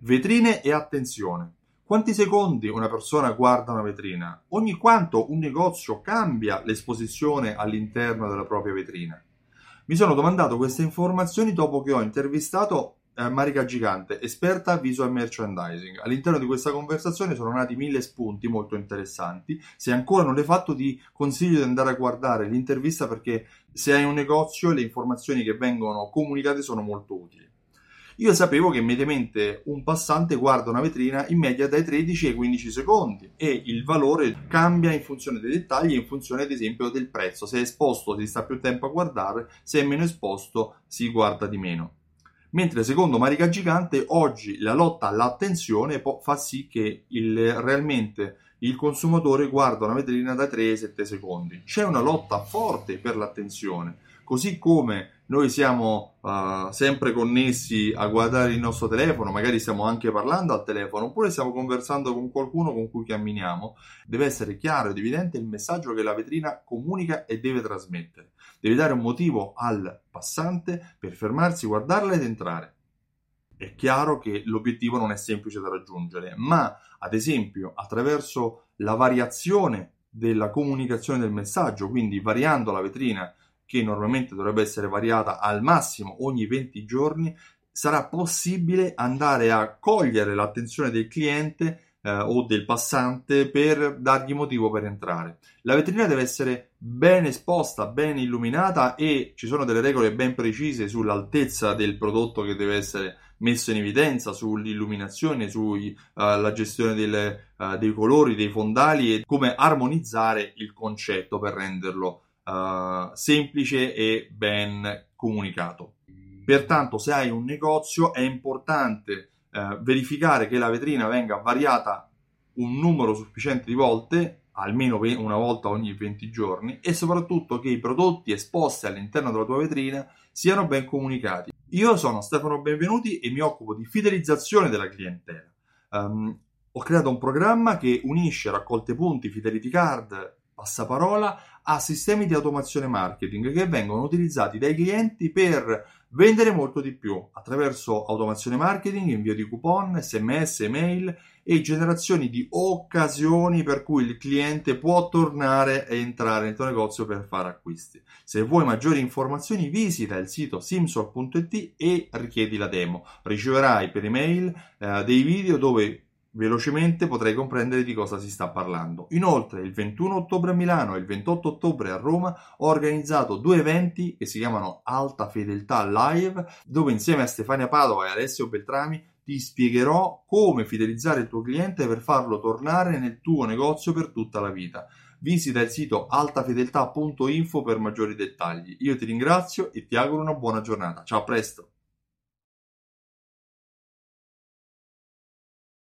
Vetrine e attenzione. Quanti secondi una persona guarda una vetrina? Ogni quanto un negozio cambia l'esposizione all'interno della propria vetrina? Mi sono domandato queste informazioni dopo che ho intervistato eh, Marica Gigante, esperta visual merchandising. All'interno di questa conversazione sono nati mille spunti molto interessanti. Se ancora non l'hai fatto, ti consiglio di andare a guardare l'intervista perché se hai un negozio le informazioni che vengono comunicate sono molto utili. Io sapevo che mediamente un passante guarda una vetrina in media dai 13 ai 15 secondi e il valore cambia in funzione dei dettagli e in funzione ad esempio del prezzo. Se è esposto si sta più tempo a guardare, se è meno esposto si guarda di meno. Mentre secondo Marica Gigante oggi la lotta all'attenzione fa sì che il, realmente il consumatore guarda una vetrina da 3 ai 7 secondi. C'è una lotta forte per l'attenzione così come noi siamo uh, sempre connessi a guardare il nostro telefono, magari stiamo anche parlando al telefono, oppure stiamo conversando con qualcuno con cui camminiamo, deve essere chiaro ed evidente il messaggio che la vetrina comunica e deve trasmettere. Deve dare un motivo al passante per fermarsi, guardarla ed entrare. È chiaro che l'obiettivo non è semplice da raggiungere, ma ad esempio attraverso la variazione della comunicazione del messaggio, quindi variando la vetrina che normalmente dovrebbe essere variata al massimo ogni 20 giorni, sarà possibile andare a cogliere l'attenzione del cliente eh, o del passante per dargli motivo per entrare. La vetrina deve essere ben esposta, ben illuminata e ci sono delle regole ben precise sull'altezza del prodotto che deve essere messo in evidenza, sull'illuminazione, sulla uh, gestione delle, uh, dei colori, dei fondali e come armonizzare il concetto per renderlo uh, semplice e ben comunicato. Pertanto, se hai un negozio, è importante uh, verificare che la vetrina venga variata un numero sufficiente di volte, almeno una volta ogni 20 giorni, e soprattutto che i prodotti esposti all'interno della tua vetrina siano ben comunicati. Io sono Stefano Benvenuti e mi occupo di fidelizzazione della clientela. Um, ho creato un programma che unisce raccolte punti, fidelity card, passaparola a sistemi di automazione marketing che vengono utilizzati dai clienti per vendere molto di più attraverso automazione marketing, invio di coupon, sms, email e generazione di occasioni per cui il cliente può tornare e entrare nel tuo negozio per fare acquisti. Se vuoi maggiori informazioni visita il sito simsol.it e richiedi la demo. Riceverai per email eh, dei video dove Velocemente potrei comprendere di cosa si sta parlando. Inoltre, il 21 ottobre a Milano e il 28 ottobre a Roma ho organizzato due eventi che si chiamano Alta Fedeltà Live, dove insieme a Stefania Padova e Alessio Beltrami ti spiegherò come fidelizzare il tuo cliente per farlo tornare nel tuo negozio per tutta la vita. Visita il sito altafedeltà.info per maggiori dettagli. Io ti ringrazio e ti auguro una buona giornata. Ciao, a presto!